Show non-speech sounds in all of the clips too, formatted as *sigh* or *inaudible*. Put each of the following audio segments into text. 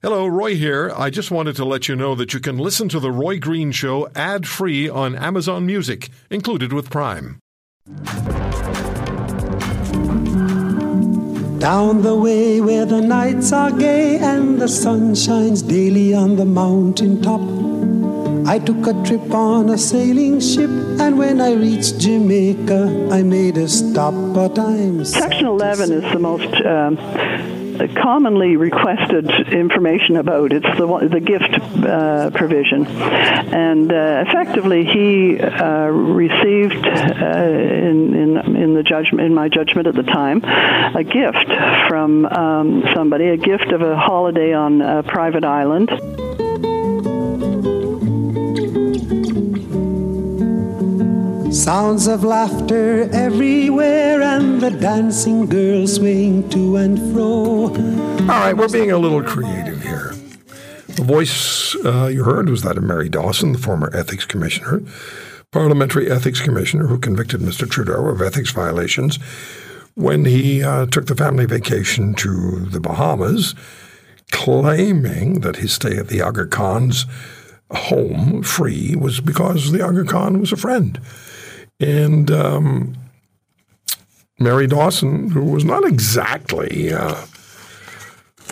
Hello, Roy here. I just wanted to let you know that you can listen to The Roy Green Show ad free on Amazon Music, included with Prime. Down the way where the nights are gay and the sun shines daily on the mountain top. I took a trip on a sailing ship, and when I reached Jamaica, I made a stop. But I'm Section 11 is the most um, commonly requested information about. It's the the gift uh, provision, and uh, effectively he uh, received uh, in, in in the judgment in my judgment at the time a gift from um, somebody, a gift of a holiday on a private island. Sounds of laughter everywhere, and the dancing girls swaying to and fro. All right, we're being a little creative here. The voice uh, you heard was that of Mary Dawson, the former ethics commissioner, parliamentary ethics commissioner who convicted Mr. Trudeau of ethics violations when he uh, took the family vacation to the Bahamas, claiming that his stay at the Aga Khan's home free was because the Aga Khan was a friend. And um, Mary Dawson, who was not exactly uh,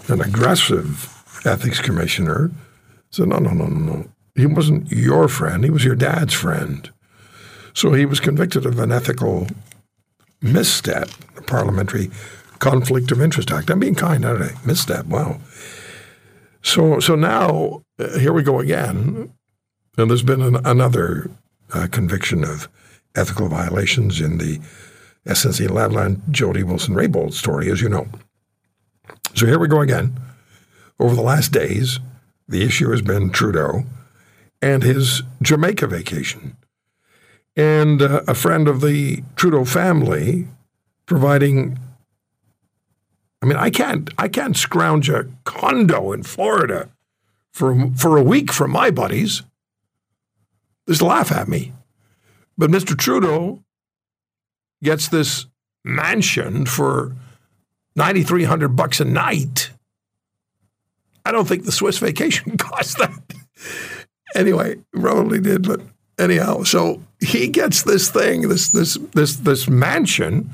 an aggressive ethics commissioner, said, no, no, no, no, no. He wasn't your friend. He was your dad's friend. So he was convicted of an ethical misstep, the Parliamentary Conflict of Interest Act. I'm being kind, aren't I? Misstep, wow. So, so now uh, here we go again, and there's been an, another uh, conviction of ethical violations in the SNC Lavalin Jody Wilson Raybould story, as you know. So here we go again. Over the last days, the issue has been Trudeau and his Jamaica vacation, and uh, a friend of the Trudeau family providing. I mean, I can't I can't scrounge a condo in Florida for for a week from my buddies. Just laugh at me. But Mr. Trudeau gets this mansion for 9300 bucks a night. I don't think the Swiss vacation *laughs* cost that. anyway, probably did, but anyhow, so he gets this thing, this this this this mansion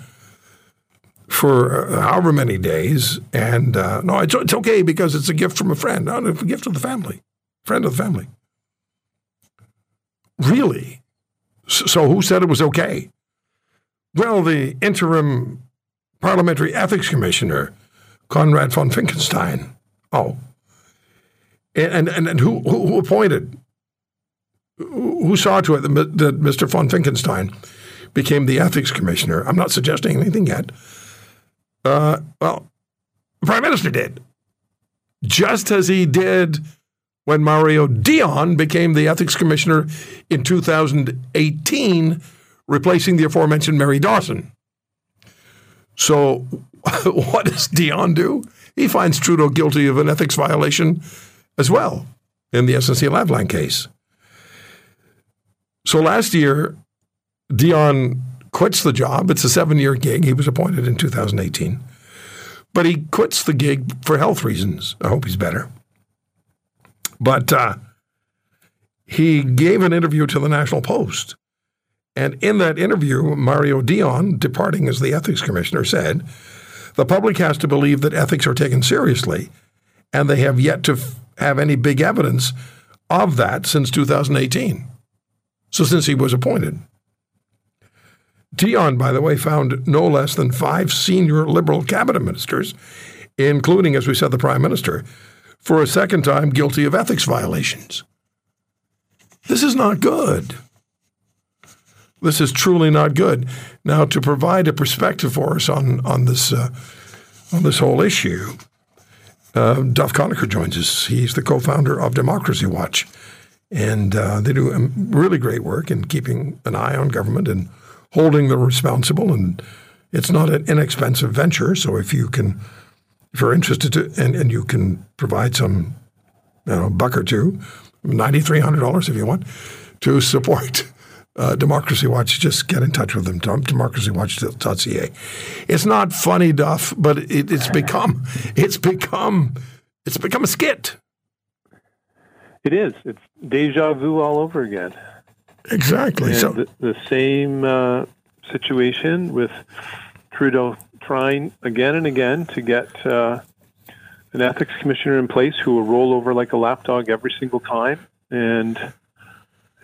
for uh, however many days, and uh, no, it's it's okay because it's a gift from a friend, not a gift of the family, friend of the family. Really? So who said it was okay? Well, the interim parliamentary ethics commissioner, Konrad von Finkenstein. Oh. And, and, and who, who appointed? Who saw to it that that Mr. von Finkenstein became the ethics commissioner? I'm not suggesting anything yet. Uh, well, the prime minister did, just as he did when Mario Dion became the ethics commissioner in 2018, replacing the aforementioned Mary Dawson. So, *laughs* what does Dion do? He finds Trudeau guilty of an ethics violation as well in the SNC Lavalin case. So last year, Dion quits the job. It's a seven year gig. He was appointed in 2018. But he quits the gig for health reasons. I hope he's better. But uh, he gave an interview to the National Post. And in that interview, Mario Dion, departing as the ethics commissioner, said the public has to believe that ethics are taken seriously, and they have yet to f- have any big evidence of that since 2018. So, since he was appointed. Dion, by the way, found no less than five senior Liberal cabinet ministers, including, as we said, the Prime Minister, for a second time guilty of ethics violations. This is not good. This is truly not good. Now, to provide a perspective for us on on this uh, on this whole issue, uh, Duff Conacher joins us. He's the co-founder of Democracy Watch, and uh, they do um, really great work in keeping an eye on government and holding them responsible. And it's not an inexpensive venture. So if you can, if you're interested to, and, and you can provide some, you know, buck or two, ninety three hundred dollars if you want, to support uh, Democracy Watch, just get in touch with them. Dem- Democracywatch.ca. It's not funny, Duff, but it, it's become it's become It's become a skit. It is. It's deja vu all over again. Exactly. And so the, the same uh, situation with Trudeau trying again and again to get uh, an ethics commissioner in place who will roll over like a lapdog every single time and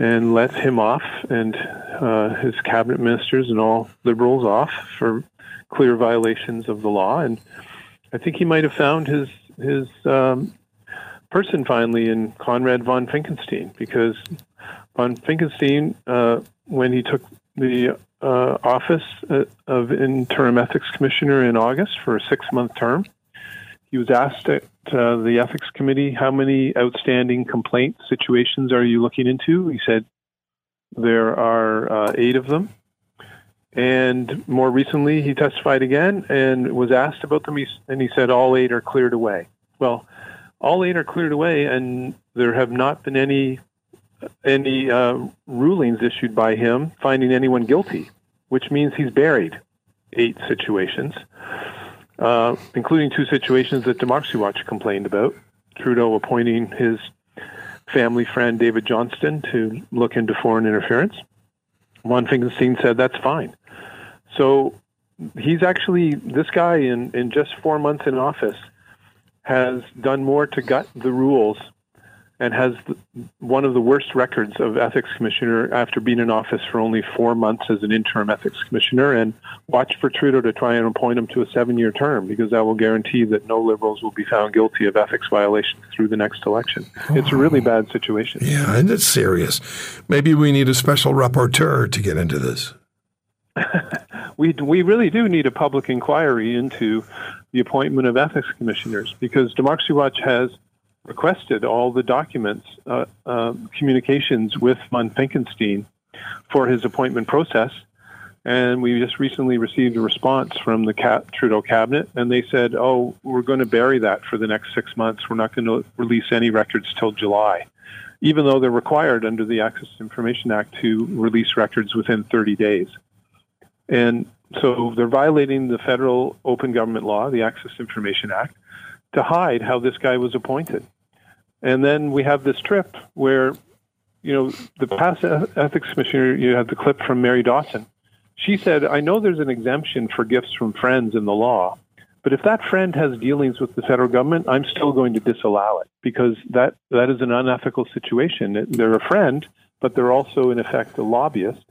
and let him off and uh, his cabinet ministers and all liberals off for clear violations of the law. And I think he might have found his his um, person finally in Konrad von Finkenstein because von Finkenstein, uh, when he took the uh, office uh, of interim ethics commissioner in August for a six month term, he was asked at uh, the ethics committee, how many outstanding complaint situations are you looking into? He said, there are uh, eight of them. And more recently, he testified again and was asked about them, and he said all eight are cleared away. Well, all eight are cleared away, and there have not been any any uh, rulings issued by him finding anyone guilty, which means he's buried eight situations, uh, including two situations that Democracy Watch complained about. Trudeau appointing his family friend David Johnston to look into foreign interference. Von Finkenstein said that's fine. So he's actually this guy in, in just four months in office has done more to gut the rules and has one of the worst records of ethics commissioner after being in office for only four months as an interim ethics commissioner. And watch for Trudeau to try and appoint him to a seven-year term because that will guarantee that no liberals will be found guilty of ethics violations through the next election. It's a really bad situation. Yeah, and it's serious. Maybe we need a special rapporteur to get into this. *laughs* we we really do need a public inquiry into the appointment of ethics commissioners because Democracy Watch has requested all the documents, uh, uh, communications with von Finkenstein for his appointment process. And we just recently received a response from the Trudeau cabinet, and they said, "Oh, we're going to bury that for the next six months. We're not going to release any records till July, even though they're required under the Access to Information Act to release records within 30 days." And so they're violating the federal open government law, the Access to Information Act, to hide how this guy was appointed. And then we have this trip where, you know, the past ethics commissioner, you had the clip from Mary Dawson. She said, I know there's an exemption for gifts from friends in the law, but if that friend has dealings with the federal government, I'm still going to disallow it because that, that is an unethical situation. They're a friend, but they're also, in effect, a lobbyist.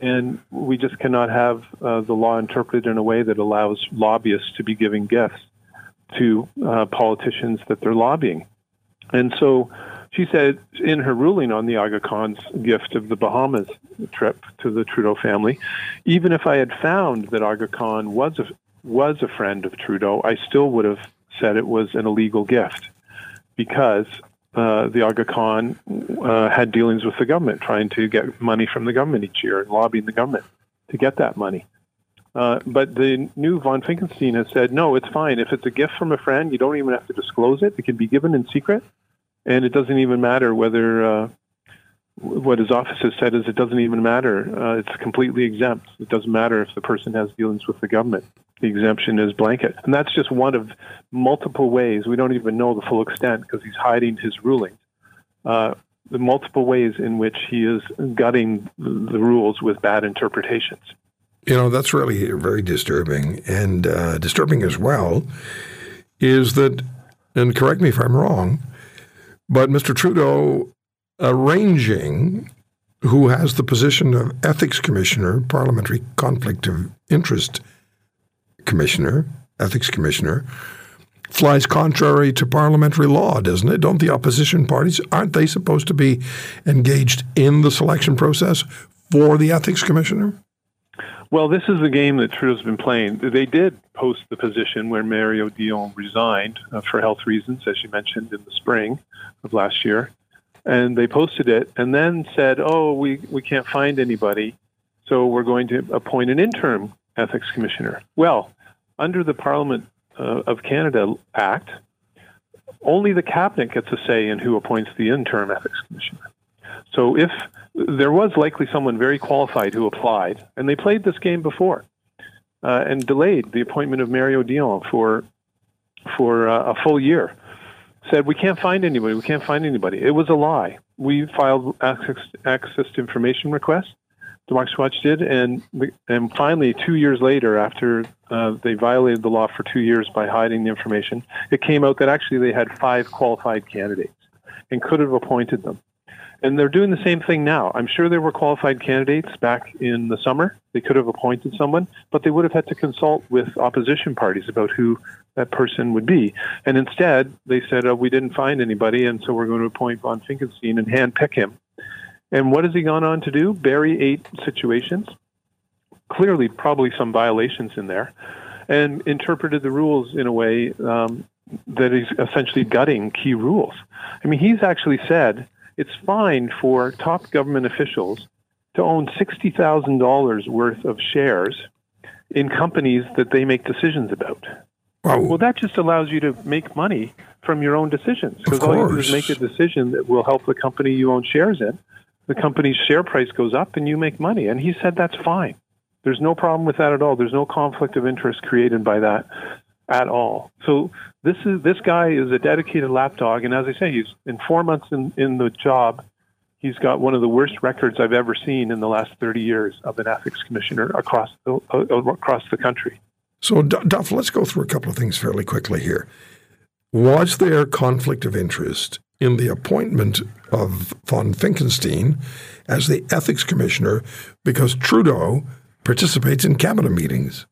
And we just cannot have uh, the law interpreted in a way that allows lobbyists to be giving gifts to uh, politicians that they're lobbying. And so she said in her ruling on the Aga Khan's gift of the Bahamas trip to the Trudeau family, even if I had found that Aga Khan was a, was a friend of Trudeau, I still would have said it was an illegal gift because uh, the Aga Khan uh, had dealings with the government, trying to get money from the government each year and lobbying the government to get that money. Uh, but the new von Finkenstein has said, no, it's fine. If it's a gift from a friend, you don't even have to disclose it. It can be given in secret and it doesn't even matter whether uh, what his office has said is it doesn't even matter. Uh, it's completely exempt. It doesn't matter if the person has dealings with the government. The exemption is blanket, and that's just one of multiple ways. We don't even know the full extent because he's hiding his rulings. Uh, the multiple ways in which he is gutting the rules with bad interpretations. You know, that's really very disturbing. And uh, disturbing as well is that, and correct me if I'm wrong, but Mr. Trudeau arranging who has the position of ethics commissioner, parliamentary conflict of interest commissioner, ethics commissioner, flies contrary to parliamentary law, doesn't it? Don't the opposition parties aren't they supposed to be engaged in the selection process for the ethics commissioner? Well, this is the game that Trudeau's been playing. They did post the position where Mario Dion resigned uh, for health reasons, as you mentioned in the spring of last year, and they posted it and then said, "Oh, we we can't find anybody, so we're going to appoint an interim ethics commissioner." Well, under the Parliament uh, of Canada Act, only the cabinet gets a say in who appoints the interim ethics commissioner. So if there was likely someone very qualified who applied, and they played this game before uh, and delayed the appointment of Mario Dion for for uh, a full year. said, We can't find anybody. We can't find anybody. It was a lie. We filed access, access to information requests. Democracy Watch did, and and finally, two years later, after uh, they violated the law for two years by hiding the information, it came out that actually they had five qualified candidates and could have appointed them. And they're doing the same thing now. I'm sure there were qualified candidates back in the summer. They could have appointed someone, but they would have had to consult with opposition parties about who that person would be. And instead, they said, oh, we didn't find anybody, and so we're going to appoint von Finkenstein and handpick him. And what has he gone on to do? Bury eight situations, clearly, probably some violations in there, and interpreted the rules in a way um, that is essentially gutting key rules. I mean, he's actually said it's fine for top government officials to own $60,000 worth of shares in companies that they make decisions about. Wow. Well, that just allows you to make money from your own decisions because all you do is make a decision that will help the company you own shares in. The company's share price goes up and you make money. And he said that's fine. There's no problem with that at all. There's no conflict of interest created by that at all. So this is this guy is a dedicated lapdog, and as I say, he's in four months in, in the job. He's got one of the worst records I've ever seen in the last 30 years of an ethics commissioner across the, uh, across the country. So, Duff, let's go through a couple of things fairly quickly here. Was there conflict of interest in the appointment of von Finkenstein as the ethics commissioner because Trudeau participates in cabinet meetings?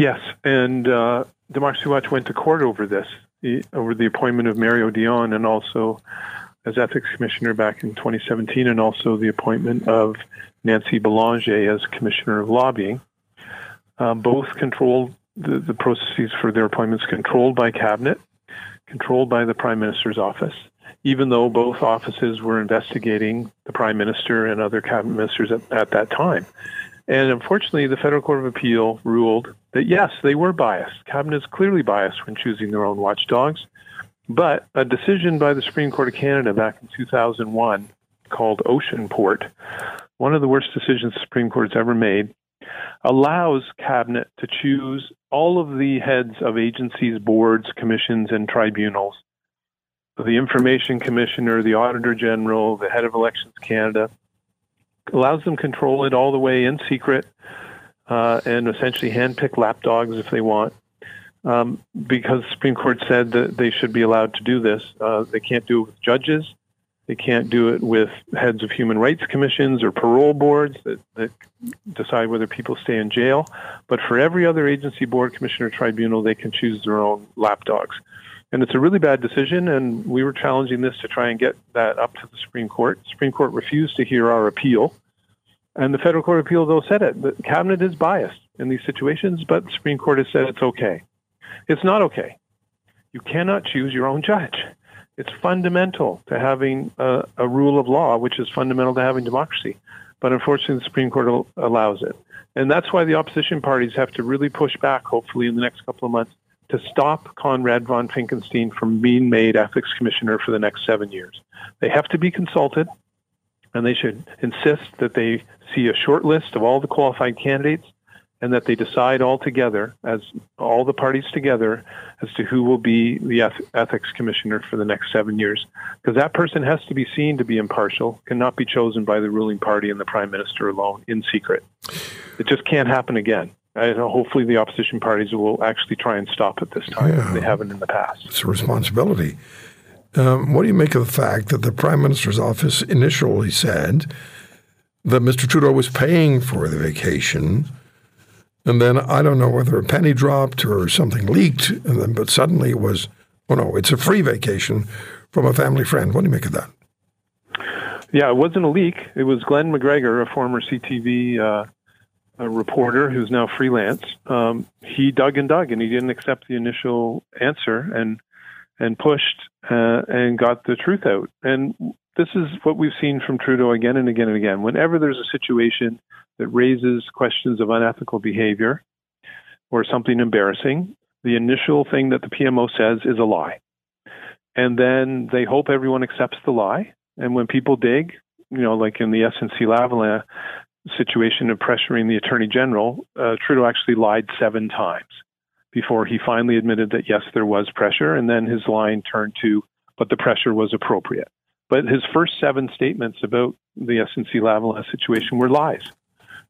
Yes, and uh, Democracy Watch went to court over this, over the appointment of Mario Dion, and also as ethics commissioner back in 2017, and also the appointment of Nancy Belanger as commissioner of lobbying. Uh, both controlled the, the processes for their appointments, controlled by cabinet, controlled by the prime minister's office. Even though both offices were investigating the prime minister and other cabinet ministers at, at that time. And unfortunately, the Federal Court of Appeal ruled that yes, they were biased. Cabinet is clearly biased when choosing their own watchdogs. But a decision by the Supreme Court of Canada back in 2001 called Oceanport, one of the worst decisions the Supreme Court has ever made, allows Cabinet to choose all of the heads of agencies, boards, commissions, and tribunals the Information Commissioner, the Auditor General, the head of Elections Canada, allows them control it all the way in secret uh, and essentially handpick lapdogs if they want. Um, because the Supreme Court said that they should be allowed to do this. Uh, they can't do it with judges. They can't do it with heads of human rights commissions or parole boards that, that decide whether people stay in jail. But for every other agency, board, commissioner, tribunal, they can choose their own lapdogs. And it's a really bad decision, and we were challenging this to try and get that up to the Supreme Court. Supreme Court refused to hear our appeal. And the Federal Court of Appeal, though, said it. The cabinet is biased in these situations, but the Supreme Court has said it's okay. It's not okay. You cannot choose your own judge. It's fundamental to having a, a rule of law, which is fundamental to having democracy. But unfortunately, the Supreme Court allows it. And that's why the opposition parties have to really push back, hopefully, in the next couple of months, to stop Konrad von Finkenstein from being made ethics commissioner for the next seven years. They have to be consulted, and they should insist that they see a short list of all the qualified candidates and that they decide all together, as all the parties together, as to who will be the ethics commissioner for the next seven years. Because that person has to be seen to be impartial, cannot be chosen by the ruling party and the prime minister alone in secret. It just can't happen again. And hopefully, the opposition parties will actually try and stop it this time. Yeah. They haven't in the past. It's a responsibility. Um, what do you make of the fact that the prime minister's office initially said that Mr. Trudeau was paying for the vacation? And then I don't know whether a penny dropped or something leaked, and then but suddenly it was, oh no, it's a free vacation from a family friend. What do you make of that? Yeah, it wasn't a leak. It was Glen McGregor, a former CTV uh, a reporter who's now freelance. Um, he dug and dug, and he didn't accept the initial answer, and and pushed uh, and got the truth out. And this is what we've seen from Trudeau again and again and again. Whenever there's a situation that raises questions of unethical behavior or something embarrassing, the initial thing that the PMO says is a lie. And then they hope everyone accepts the lie. And when people dig, you know, like in the SNC Lavalin situation of pressuring the Attorney General, uh, Trudeau actually lied seven times. Before he finally admitted that yes, there was pressure, and then his line turned to, but the pressure was appropriate. But his first seven statements about the SNC Lavalin situation were lies.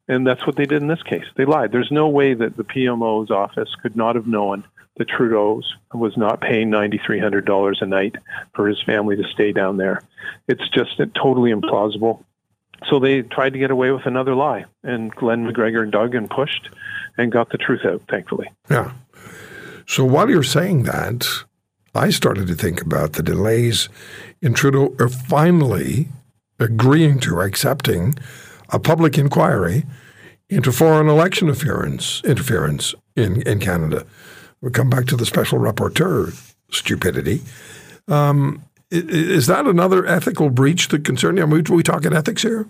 And that's what they did in this case. They lied. There's no way that the PMO's office could not have known that Trudeau's was not paying $9,300 a night for his family to stay down there. It's just totally implausible. So they tried to get away with another lie, and Glen McGregor dug and pushed and got the truth out, thankfully. Yeah. So while you're saying that, I started to think about the delays in Trudeau finally agreeing to accepting a public inquiry into foreign election interference interference in, in Canada. We'll come back to the special rapporteur stupidity. Um, is that another ethical breach that concerns you? We, are we talking ethics here?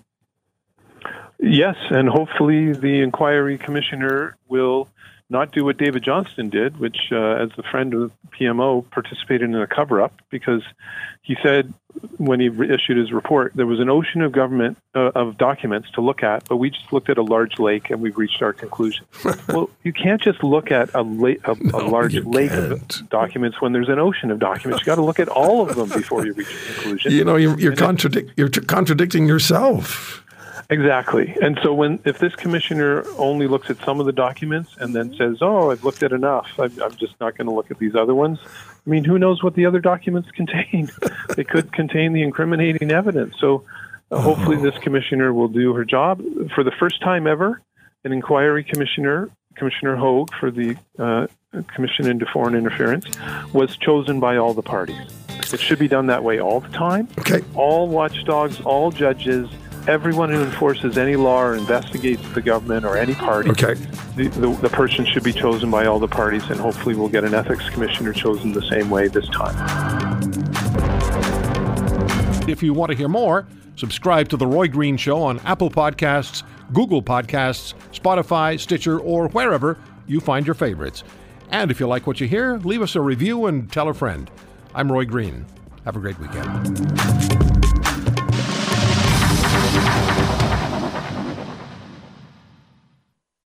Yes, and hopefully the inquiry commissioner will not do what David Johnston did, which, uh, as a friend of PMO, participated in a cover up because he said when he issued his report there was an ocean of government uh, of documents to look at, but we just looked at a large lake and we've reached our conclusion. *laughs* well, you can't just look at a, la- a, no, a large lake can't. of documents when there's an ocean of documents. You got to look at all of them before you reach a conclusion. You know, you're, you're, contradic- you're t- contradicting yourself. Exactly. And so when if this commissioner only looks at some of the documents and then says, "Oh, I've looked at enough. I'm, I'm just not going to look at these other ones." I mean, who knows what the other documents *laughs* contain? they could contain the incriminating evidence. So uh, hopefully this commissioner will do her job for the first time ever. An inquiry commissioner, Commissioner Hogue for the uh, Commission into Foreign Interference, was chosen by all the parties. It should be done that way all the time. Okay. All watchdogs, all judges, everyone who enforces any law or investigates the government or any party, okay. the, the, the, person should be chosen by all the parties, and hopefully we'll get an ethics commissioner chosen the same way this time. If you want to hear more, subscribe to The Roy Green Show on Apple Podcasts, Google Podcasts, Spotify, Stitcher, or wherever you find your favorites. And if you like what you hear, leave us a review and tell a friend. I'm Roy Green. Have a great weekend.